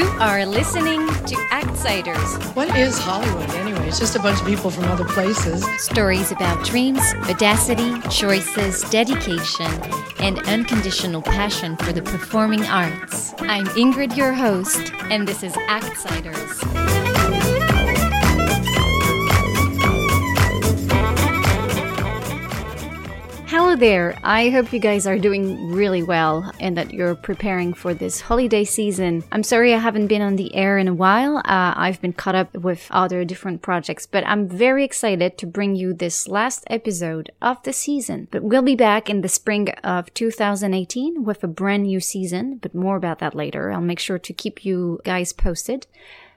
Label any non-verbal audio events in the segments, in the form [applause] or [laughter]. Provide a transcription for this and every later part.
You are listening to Actsiders. What is Hollywood anyway? It's just a bunch of people from other places. Stories about dreams, audacity, choices, dedication, and unconditional passion for the performing arts. I'm Ingrid, your host, and this is Actsiders. There. I hope you guys are doing really well and that you're preparing for this holiday season. I'm sorry I haven't been on the air in a while. Uh, I've been caught up with other different projects, but I'm very excited to bring you this last episode of the season. But we'll be back in the spring of 2018 with a brand new season, but more about that later. I'll make sure to keep you guys posted.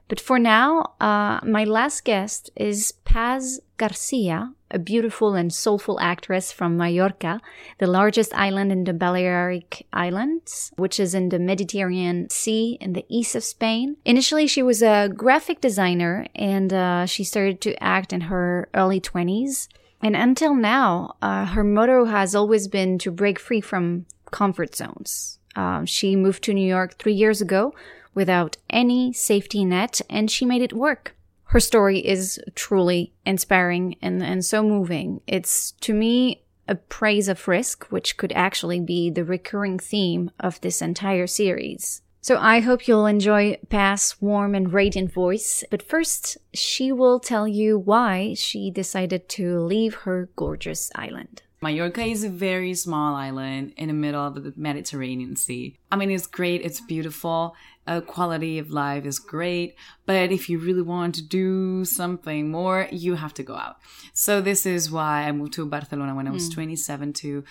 But for now, uh, my last guest is Paz Garcia, a beautiful and soulful actress from Mallorca, the largest island in the Balearic Islands, which is in the Mediterranean Sea in the east of Spain. Initially, she was a graphic designer and uh, she started to act in her early 20s. And until now, uh, her motto has always been to break free from comfort zones. Um, she moved to New York three years ago without any safety net and she made it work. Her story is truly inspiring and, and so moving. It's to me a praise of risk, which could actually be the recurring theme of this entire series. So I hope you'll enjoy Paz's warm and radiant voice. But first, she will tell you why she decided to leave her gorgeous island. Mallorca is a very small island in the middle of the Mediterranean Sea. I mean, it's great, it's beautiful, uh, quality of life is great, but if you really want to do something more, you have to go out. So this is why I moved to Barcelona when I was mm. 27 to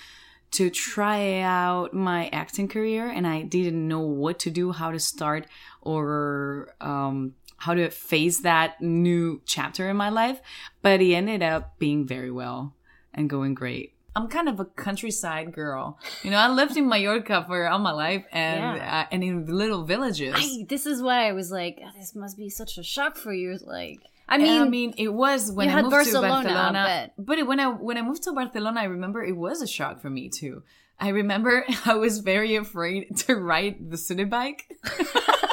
to try out my acting career, and I didn't know what to do, how to start, or um, how to face that new chapter in my life. But it ended up being very well and going great. I'm kind of a countryside girl. You know, I lived in Mallorca for all my life and yeah. uh, and in little villages. I, this is why I was like, oh, this must be such a shock for you. Like, I mean, and I mean, it was when I moved Barcelona, to Barcelona. But... but when I when I moved to Barcelona, I remember it was a shock for me too. I remember [laughs] I was very afraid to ride the city bike. [laughs]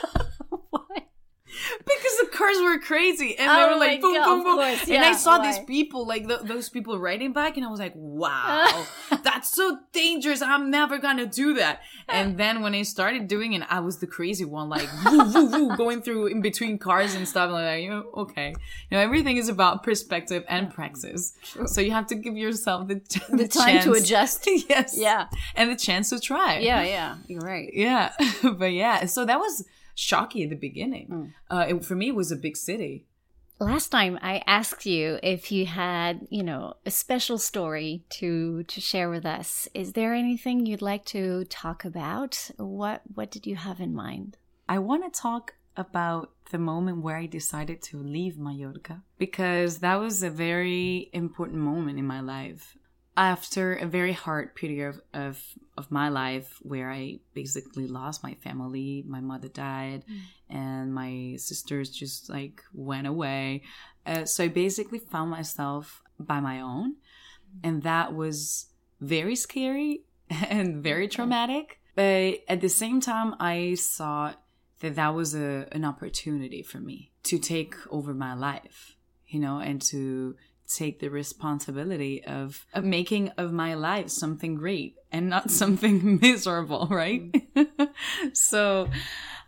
[laughs] because the cars were crazy. And oh they were oh like boom God, boom boom. course, yeah, and i saw why? these people like th- those people riding bike and i was like [laughs] wow that's so dangerous. I'm never gonna do that. And then when i started doing it i was the crazy one like woo, woo, woo, [laughs] going through in between cars and stuff. Like you know okay. You know everything is about perspective and praxis. True. so you have to give yourself the, the, the time chance. to adjust. Yes. Yeah. And the chance to try. Yeah yeah you're right. Yeah. But yeah so that was shocky at the beginning. Mm. Uh, it, for me, it was a big city. Last time I asked you if you had, you know, a special story to to share with us. Is there anything you'd like to talk about? What what did you have in mind? I want to talk about the moment where I decided to leave Mallorca because that was a very important moment in my life after a very hard period of, of, of, my life where I basically lost my family, my mother died, mm. and my sisters just like went away. Uh, so I basically found myself by my own, and that was very scary [laughs] and very traumatic. But at the same time, I saw that that was a, an opportunity for me to take over my life, you know, and to take the responsibility of, of making of my life something great and not [laughs] something miserable, right? Mm-hmm. [laughs] so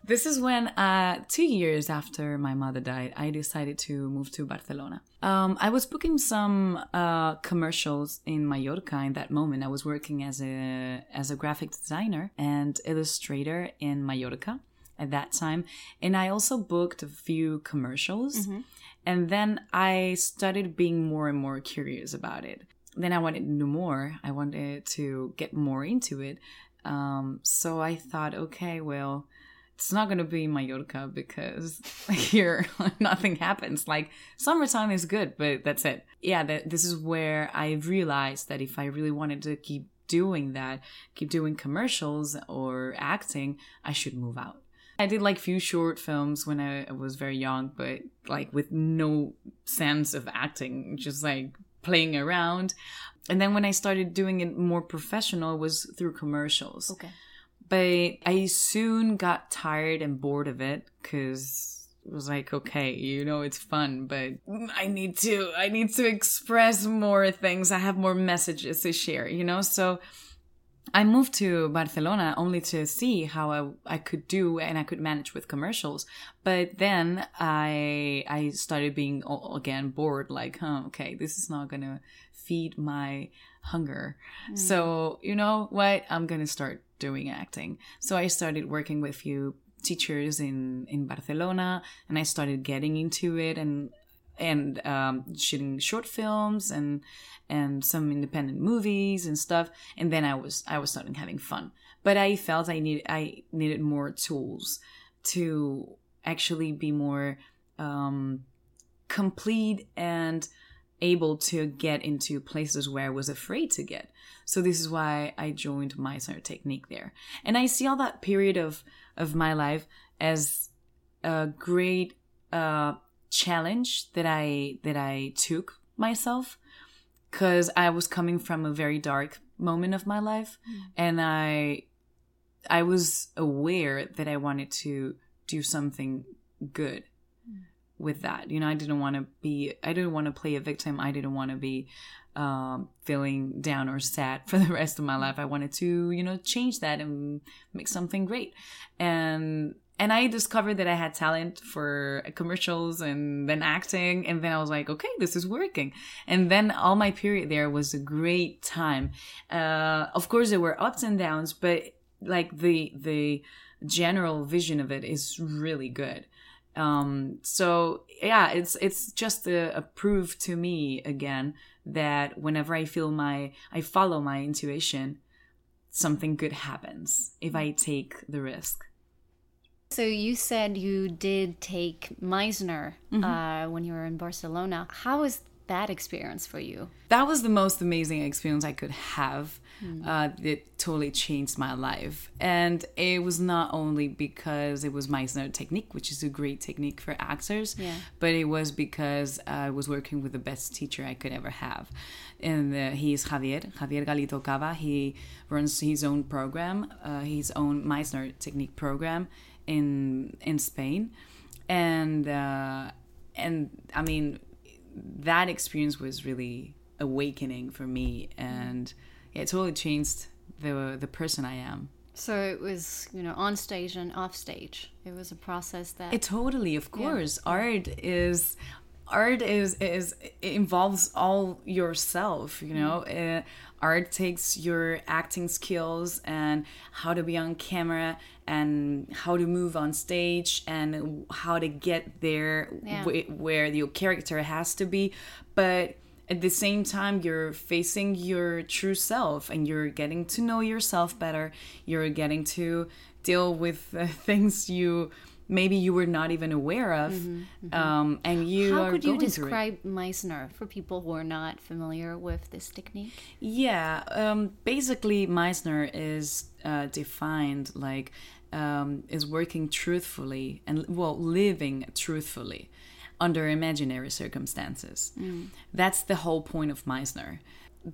this is when, uh, two years after my mother died, I decided to move to Barcelona. Um, I was booking some uh, commercials in Mallorca in that moment. I was working as a as a graphic designer and illustrator in Mallorca at that time, and I also booked a few commercials. Mm-hmm and then I started being more and more curious about it. Then I wanted to know more. I wanted to get more into it. Um, so I thought, okay, well, it's not going to be in Mallorca because [laughs] here [laughs] nothing happens. Like summertime is good, but that's it. Yeah, that, this is where I realized that if I really wanted to keep doing that, keep doing commercials or acting, I should move out. I did like few short films when I was very young, but like with no sense of acting, just like playing around. And then when I started doing it more professional was through commercials. Okay. but I soon got tired and bored of it because it was like, okay, you know, it's fun, but I need to, I need to express more things. I have more messages to share, you know? So I moved to Barcelona only to see how I, I could do and I could manage with commercials. But then I, I started being again bored, like, huh, okay, this is not going to feed my hunger. Mm. So, you know what? I'm going to start doing acting. So I started working with few teachers in in Barcelona, and I started getting into it and and um, shooting short films and and some independent movies and stuff. And then I was I was starting having fun, but I felt I needed I needed more tools to actually be more um, complete and able to get into places where I was afraid to get. So this is why I joined Meisner Technique there. And I see all that period of of my life as a great uh, challenge that I that I took myself because I was coming from a very dark moment of my life mm. and I I was aware that I wanted to do something good mm. with that. You know, I didn't want to be I didn't want to play a victim. I didn't want to be um, feeling down or sad [laughs] for the rest of my life. I wanted to, you know, change that and make something great. And and I discovered that I had talent for commercials and then acting. And then I was like, okay, this is working. And then all my period there was a great time. Uh, of course, there were ups and downs, but like the the general vision of it is really good. Um, so yeah, it's it's just a, a proof to me again that whenever I feel my, I follow my intuition, something good happens if I take the risk. So you said you did take Meisner mm-hmm. uh, when you were in Barcelona. How was that experience for you? That was the most amazing experience I could have. Mm. Uh, it totally changed my life. And it was not only because it was Meisner technique, which is a great technique for actors, yeah. but it was because I was working with the best teacher I could ever have. And uh, he is Javier, Javier Galito Cava. He runs his own program, uh, his own Meisner technique program in in Spain. And uh, and I mean that experience was really awakening for me and it totally changed the the person I am. So it was, you know, on stage and off stage. It was a process that It totally, of course. Yeah. Art is art is is involves all yourself, you know. Mm. Uh, art takes your acting skills and how to be on camera and how to move on stage and how to get there yeah. where your character has to be but at the same time you're facing your true self and you're getting to know yourself better you're getting to deal with uh, [laughs] things you maybe you were not even aware of mm-hmm, mm-hmm. Um, and you how could you describe meisner for people who are not familiar with this technique yeah um, basically meisner is uh, defined like um, is working truthfully and well living truthfully under imaginary circumstances mm. that's the whole point of meisner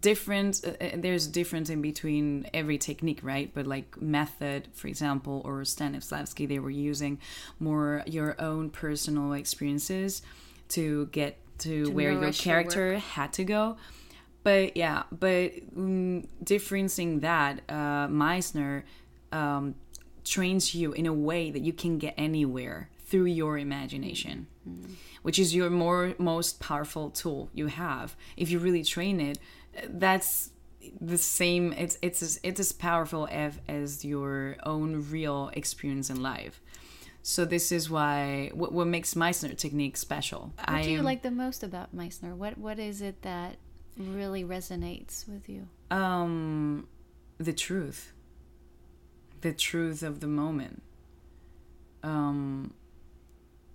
different uh, uh, there's a difference in between every technique right? But like method for example or stanislavski they were using more your own personal experiences to get to, to where your character your had to go. But yeah but um, differencing that uh, meisner um, trains you in a way that you can get anywhere through your imagination mm-hmm. which is your more most powerful tool you have. If you really train it that's the same it's it's as, it's as powerful as, as your own real experience in life. So this is why what, what makes meisner technique special. What I do you am, like the most about meisner what what is it that really resonates with you? Um the truth. The truth of the moment. Um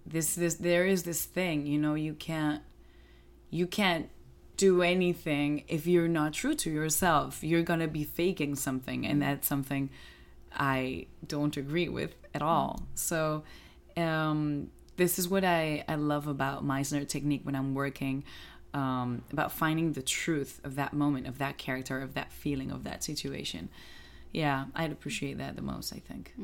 this this there is this thing you know you can't you can't do anything if you're not true to yourself. You're gonna be faking something, and that's something I don't agree with at all. So, um, this is what I, I love about Meisner technique when I'm working um, about finding the truth of that moment, of that character, of that feeling, of that situation. yeah, I'd appreciate that the most. I think.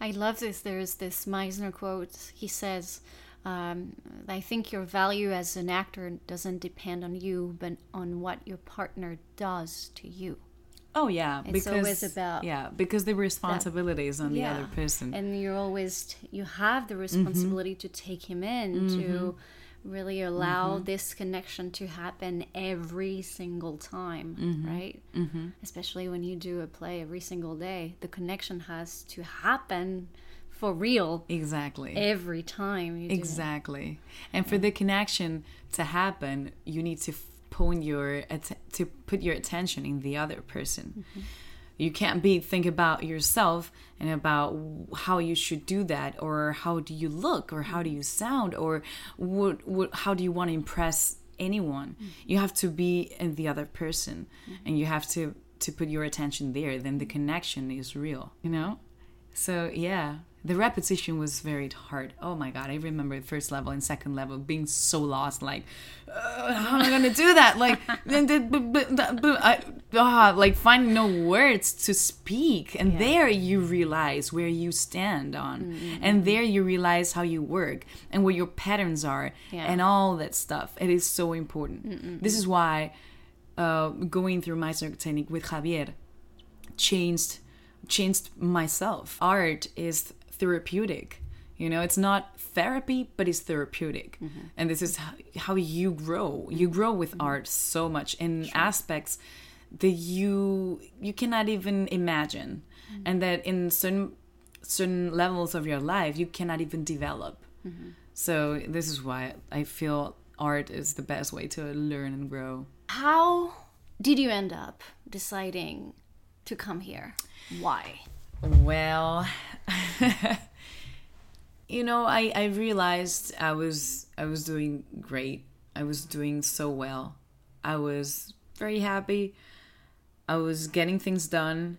I love this. There's this Meisner quote. He says, um, I think your value as an actor doesn't depend on you, but on what your partner does to you. Oh yeah, It's always about yeah because the responsibility is on the other person. And you're always, you have the responsibility to take him in, to really allow this connection to happen every single time, right? Mm-hmm. Especially when you do a play every single day. The connection has to happen for real exactly. every time you. Exactly. And for the connection to happen, you need to point your to put your attention in the other person. Mm-hmm. You can't be think about yourself and about how you should do that or how do you look or how do mm-hmm. you sound or what, what how do you want to impress anyone. Mm-hmm. You have to be in the other person and you have to to put your attention there then the connection is real, you know? So yeah, the repetition was very hard. Oh my god, I remember the first level and second level being so lost. Like, how am I gonna do that? Like, [laughs] I, ah, like finding no words to speak. And there you realize where you stand on, and there you realize how you work and what your patterns are, Yeah. and all that stuff. It is so important. This is why uh, going through my technique with Javier changed changed myself. Art is therapeutic. You know, it's not therapy, but it's therapeutic. Mm-hmm. And this is how, how you grow. You mm-hmm. grow with art so much in aspects that you you cannot even imagine. Mm-hmm. And that in certain certain levels of your life you cannot even develop. So this is why I feel art is the best way to learn and grow. How did you end up deciding to come here? Why? Well, [laughs] you know, I, I realized I was I was doing great. I was doing so well. I was very happy. I was getting things done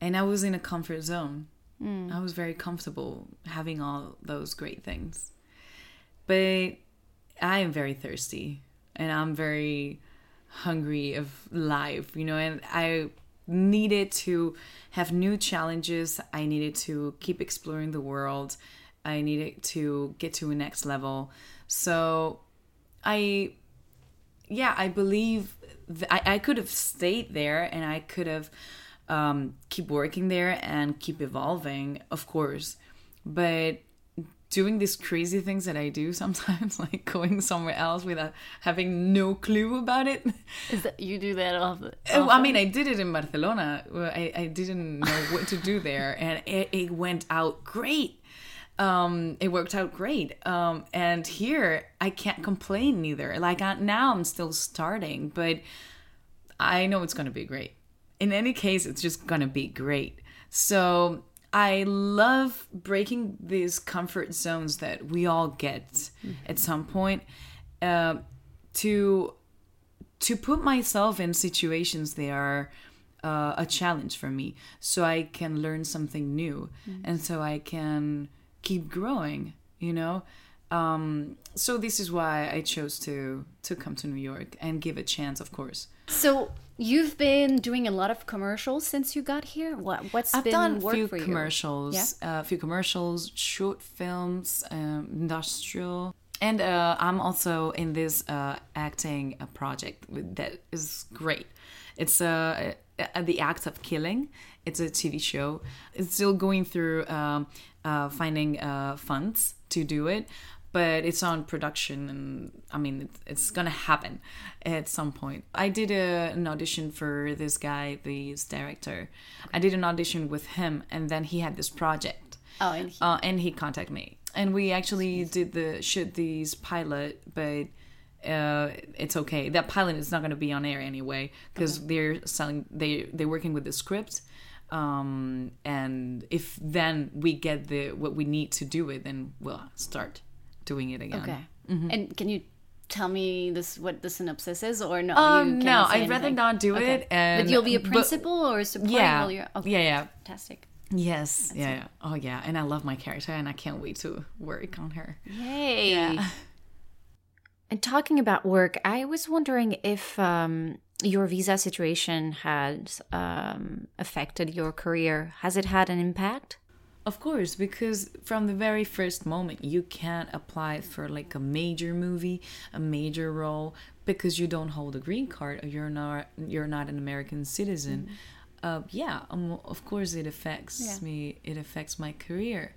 and I was in a comfort zone. Hmm. I was very comfortable having all those great things. But I am very thirsty and I'm very hungry of life, you know, and I needed to have new challenges. I needed to keep exploring the world. I needed to get to a next level. So I yeah, I believe th- I, I could have stayed there and I could have um, keep working there and keep evolving, of course. But doing these crazy things that I do [laughs] sometimes, like going somewhere else without having no clue about it. Is that you do that often? Oh, I mean, I did it in Barcelona. I, I didn't know what to do there, and it, it went out great. Um, it worked out great. Um, and here, I can't complain neither. Like I, now, I'm still starting, but I know it's going to be great. In any case, it's just going to be great. So I love breaking these comfort zones that we all get at some point uh, to to put myself in situations that are uh, a challenge for me so i can learn something new and so i can keep growing you know? Um, so this is why i chose to to come to new york and give a chance of course. So you've been doing a lot of commercials since you got here. What what's I've been done work few for you? commercials, uh, a few commercials, short films, um, industrial, and uh, I'm also in this uh, acting uh, project that is great. It's uh, uh, the act of killing. It's a TV show. It's still going through um, uh, finding uh, funds to do it. But it's on production, and I mean, it's, gonna happen at some point. I did a, an audition for this guy, this director. I did an audition with him, and then he had this project. Oh, and he, uh, and he contacted me. And we actually did the shoot these pilot but uh, it's okay. That pilot is not going to be on air anyway because they're selling they they're working with the script um, and if then we get the what we need to do it then we'll start doing it again okay. And can you tell me this what the synopsis is or no? um, no i'd rather not do Okay. it and but you'll be a but- principal or supporting yeah while you're okay. yeah yeah Fantastic. yes yeah, yeah oh yeah and i love my character and i can't wait to work on her Yay. [laughs] And talking about work, I was wondering if um, your visa situation has um, affected your career. Has it had an impact? Of course, because from the very first moment, you can't apply for like a major movie, a major role, because you don't hold a green card or you're not you're not an American citizen. Mm-hmm. Uh, yeah, um, of course it affects yeah. me. It affects my career.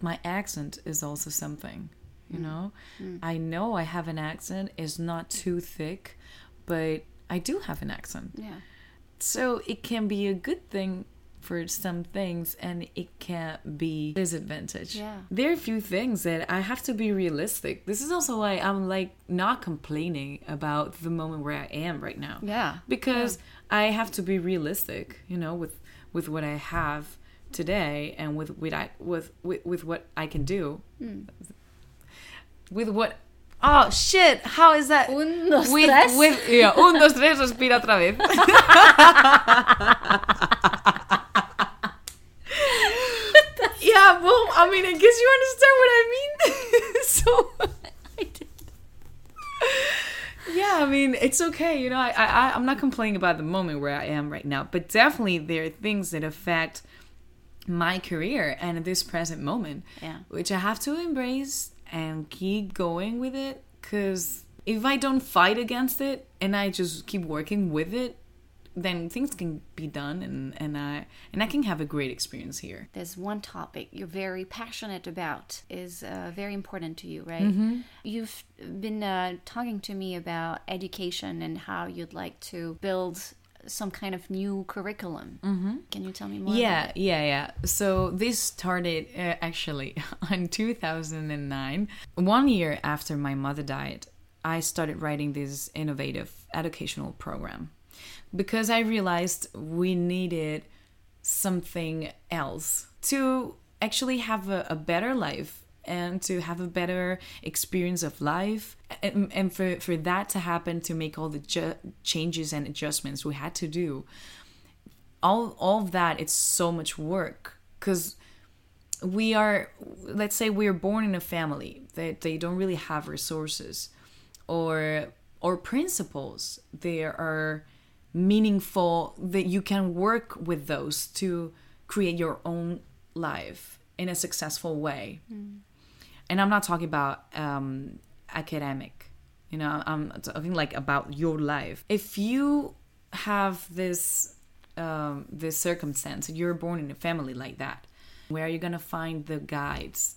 My accent is also something. You mm. know, mm. I know I have an accent. It's not too thick, but I do have an accent. Yeah. So it can be a good thing for some things and it can't be disadvantage. Yeah. There are a few things that I have to be realistic. This is also why I'm like not complaining about the moment where I am right now. Yeah. Because yeah. I have to be realistic, you know, with with what I have today and with with I with with, with what I can do. Mm. With what Oh shit, how is that? Un, dos, with, tres. With, yeah, un, dos, tres, respira otra vez. [laughs] yeah, well, I mean, I guess you understand what I mean. [laughs] so, I did. Yeah, I mean, it's okay. You know, I, I, I'm not complaining about the moment where I am right now, but definitely there are things that affect my career and this present moment, yeah. which I have to embrace and keep going with it. Because if I don't fight against it and I just keep working with it, then things can be done and, and I and I can have a great experience here. There's one topic you're very passionate about is uh, very important to you, right? Mm-hmm. You've been uh, talking to me about education and how you'd like to build some kind of new curriculum. Mm-hmm. Can you tell me more? Yeah, yeah, yeah. So this started uh, actually [laughs] in 2009, one year after my mother died. I started writing this innovative educational program because I realized we needed something else to actually have a, a better life and to have a better experience of life and, and for, for that to happen to make all the ju- changes and adjustments we had to do all all of that it's so much work because we are let's say we're born in a family that they don't really have resources or or principles. There are meaningful that you can work with those to create your own life in a successful way. Mm. And I'm not talking about um, academic, you know, I'm talking like about your life. If you have this um, this circumstance, you're born in a family like that, where are you gonna find the guides?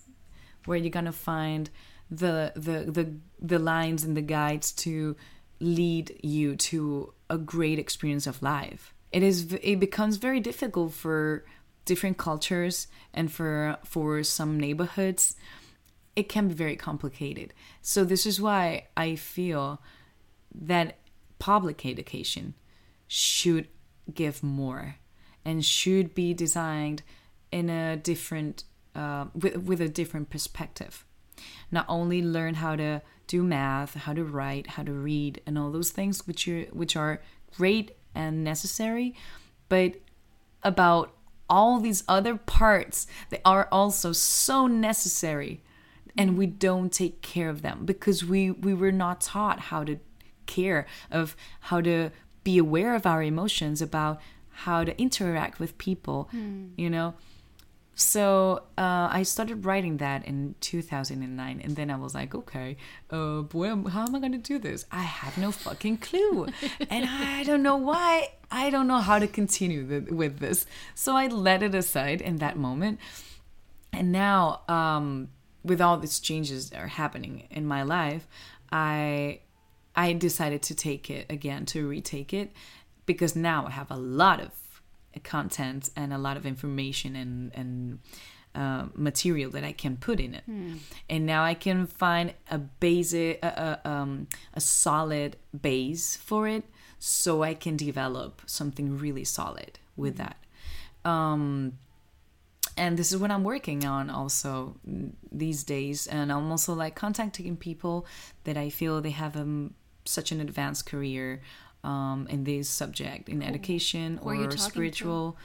Where are you gonna find the the the the lines and the guides to lead you to a great experience of life. It is it becomes very difficult for different cultures and for for some neighborhoods it can be very complicated. So this is why I feel that public education should give more and should be designed in a different uh, with, with a different perspective not only learn how to do math, how to write, how to read, and all those things which are which are great and necessary, but about all these other parts that are also so necessary and we don't take care of them because we we were not taught how to care of how to be aware of our emotions about how to interact with people mm. you know so uh, I started writing that in 2009, and then I was like, okay, uh, boy, how am I going to do this? I have no fucking clue, [laughs] and I don't know why. I don't know how to continue with this. So I let it aside in that moment, and now, um, with all these changes that are happening in my life, I I decided to take it again, to retake it, because now I have a lot of content and a lot of information and and uh, material that I can put in it, mm. and now I can find a basic, a, a, um, a solid base for it, so I can develop something really solid with mm. that. Um, and this is what I'm working on also these days, and I'm also like contacting people that I feel they have um, such an advanced career um, in this subject in education or spiritual.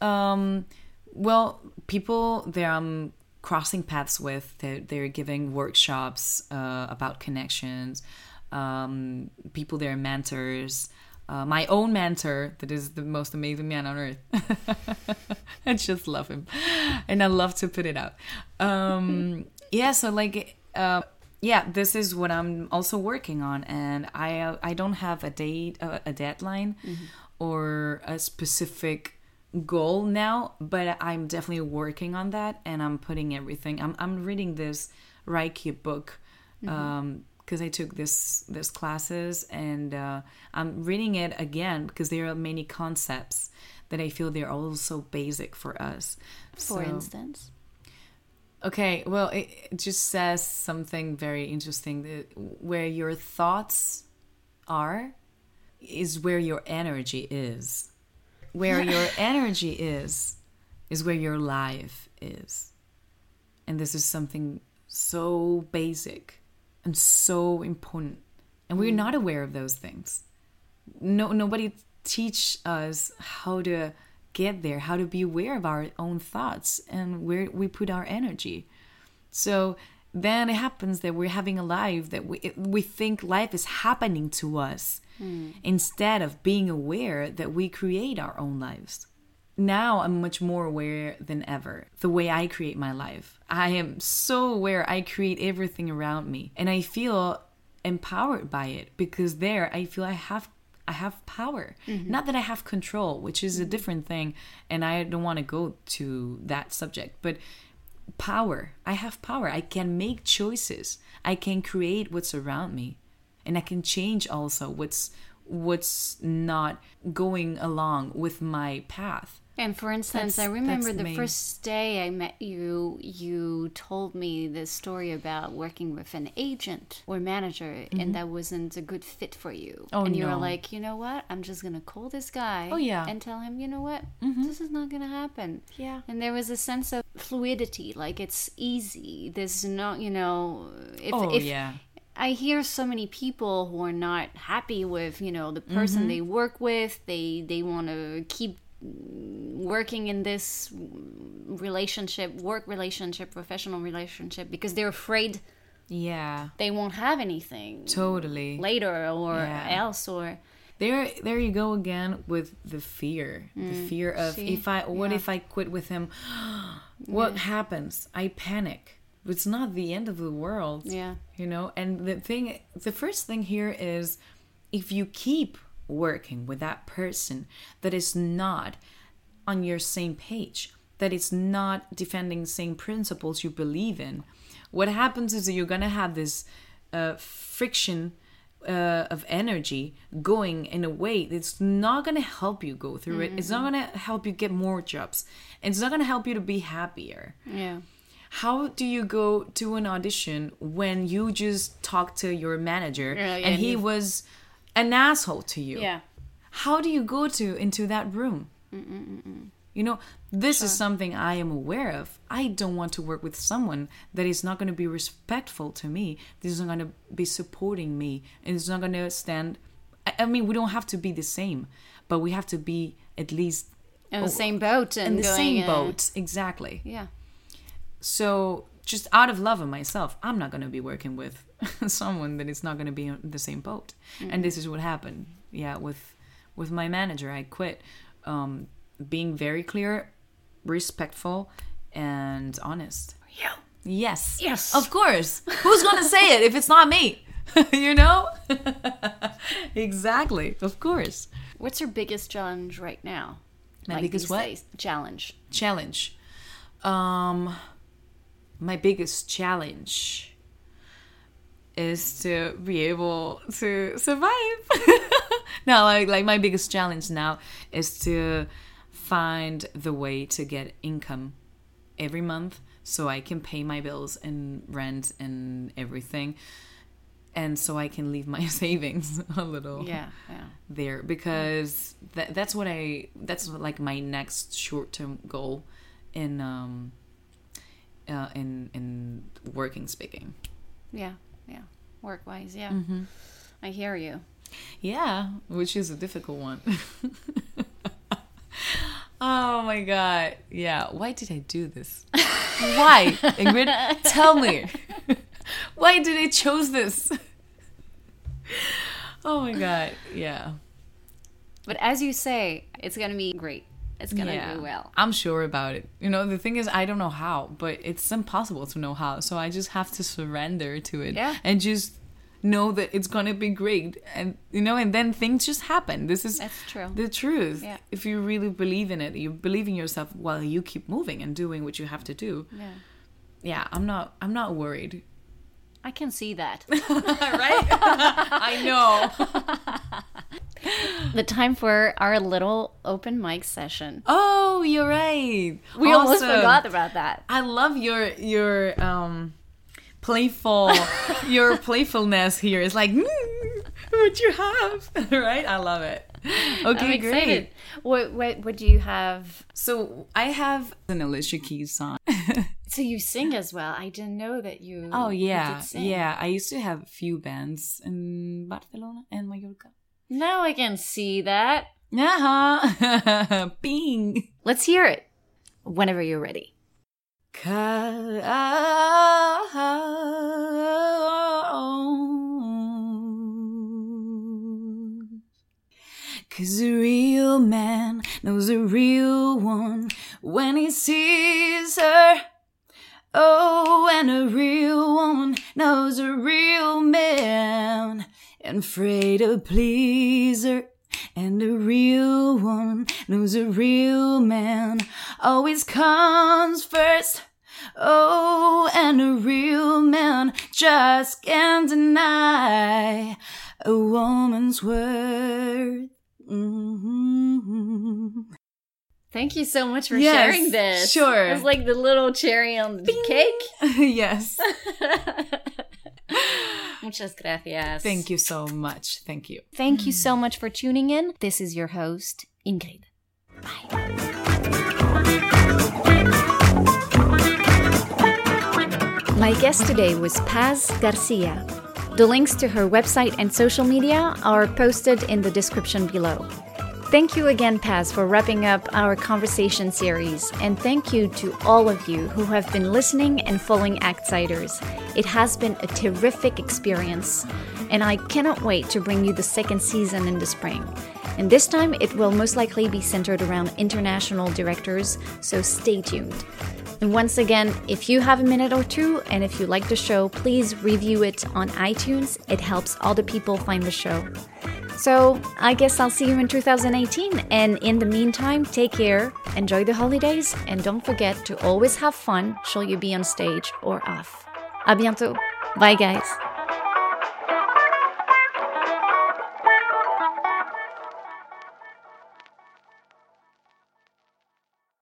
Um, well, people that I'm crossing paths with, they're, they're giving workshops uh, about connections. Um, people, they're mentors. uh, my own mentor, that is the most amazing man on earth. [laughs] I just love him, and I love to put it out. Um, yeah, so like, uh, yeah, this is what I'm also working on, and I I don't have a date, uh, a deadline, or a specific goal now, but I'm definitely working on that, and I'm putting everything. I'm I'm reading this Reiki book. Um, because I took this this classes and uh, I'm reading it again because there are many concepts that I feel they're also basic for us. For So- instance. Okay, well, it, it just says something very interesting that where your thoughts are is where your energy is. Where your energy is is where your life is. And this is something so basic and so important. And we're mm. not aware of those things. No nobody teach us how to get there, how to be aware of our own thoughts and where we put our energy. So then it happens that we're having a life that we we think life is happening to us hmm. instead of being aware that we create our own lives. Now I'm much more aware than ever the way I create my life. I am so aware I create everything around me and I feel empowered by it because there I feel I have I have power. Mm-hmm. Not that I have control, which is a mm-hmm. different thing and I don't want to go to that subject, but power. I have power. I can make choices. I can create what's around me. And I can change also what's what's not going along with my path. And for instance, I remember that's the first day I met you, you told me this story about working with an agent or manager, and that wasn't a good fit for you. Mm-hmm. Oh, and you were like, you know what? I'm just going to call this guy Oh, yeah. Mm-hmm. and tell him, you know what? This is not going to happen. Yeah. And there was a sense of fluidity, like it's easy. There's no, you know, if, Oh if, yeah. I hear so many people who are not happy with, you know, the person Mm-hmm. they work with. They they want to keep working in this relationship, work relationship, professional relationship because they're afraid Yeah. they won't have anything Totally. later or Yeah. else or there there you go again with the fear the mm. fear of if i what Yeah. if i quit with him [gasps] what happens i panic it's not the end of the world Yeah. you know and the thing the first thing here is if you keep working with that person that is not on your same page that it's not defending the same principles you believe in what happens is that you're gonna have this uh, friction uh, of energy going in a way that's not going to help you go through it. It's not going to help you get more jobs. It's not going to help you to be happier. yeah. How do you go to an audition when you just talked to your manager Yeah, yeah, and he was an asshole to you? Yeah. How do you go to into that room? You know, this is something I am aware of. I don't want to work with someone that is not going to be respectful to me. This is not going to be supporting me, and it's not going to stand. I, I mean, we don't have to be the same, but we have to be at least In the same boat and in the same uh, boat. Exactly. Yeah. So, just out of love of myself, I'm not going to be working with [laughs] someone that is not going to be in the same boat. And this is what happened. Yeah, with with my manager, I quit. Um, being very clear, respectful, and honest. Yeah. Yes. Yes. Of course. Who's going to say it if it's not me? [laughs] you know? [laughs] exactly. Of course. What's your biggest challenge right now? My biggest these what? days? Challenge. challenge um my biggest challenge is to be able to survive [laughs] no like like my biggest challenge now is to find the way to get income every month so i can pay my bills and rent and everything and so i can leave my [laughs] savings a little Yeah. Yeah. there because that, that's what I that's like my next short term goal in um uh, in in working speaking. Yeah. Yeah. Work wise. Yeah. Mm-hmm. I hear you. Yeah, which is a difficult one. [laughs] oh my god. Yeah, why did I do this? Why? Ingrid, tell me. [laughs] why did I chose this? [laughs] oh my god. Yeah. But as you say, it's gonna be great. It's gonna Yeah. do well. I'm sure about it. You know, the thing is, I don't know how, but it's impossible to know how. So I just have to surrender to it Yeah. and just know that it's gonna be great. And you know, and then things just happen. This is That's true. the truth. Yeah. If you really believe in it, you believe in yourself while you keep moving and doing what you have to do. Yeah. Yeah, I'm not. I'm not worried. I can see that. [laughs] right? [laughs] [laughs] I know. The time for our little open mic session. Oh, you're right. We almost forgot about that. I love your your um playful [laughs] your playfulness here. It's like mm, what you have, [laughs] right? I love it. Okay, great. What what what do you have? So I have an Alicia Keys song. [laughs] So you sing as well. I didn't know that you. oh you yeah, sing. yeah. I used to have a few bands in Barcelona and Mallorca. Now I can see that. Uh-huh. [laughs] Bing. Let's hear it. Whenever you're ready. Cause a real man knows a real one when he sees her. Oh, and a real woman knows a real man and afraid to please her. And a real one knows a real man always comes first. Oh, and a real man just can't deny a woman's worth. hmm Thank you so much for Yes, sharing this. sure. It's like the little cherry on the cake. [laughs] yes. [laughs] Muchas gracias. Thank you so much. Thank you. Thank you so much for tuning in. This is your host, Ingrid. Bye. My guest today was Paz Garcia. The links to her website and social media are posted in the description below. Thank you again, Paz, for wrapping up our conversation series, and thank you to all of you who have been listening and following Actsiders. It has been a terrific experience, and I cannot wait to bring you the second season in the spring. And this time it will most likely be centered around international directors, so stay tuned. And once again, if you have a minute or two and if you like the show, please review it on iTunes. It helps other people find the show. So, I guess I'll see you in 2018. And in the meantime, take care, enjoy the holidays, and don't forget to always have fun, shall you be on stage or off. À bientôt. Bye, guys.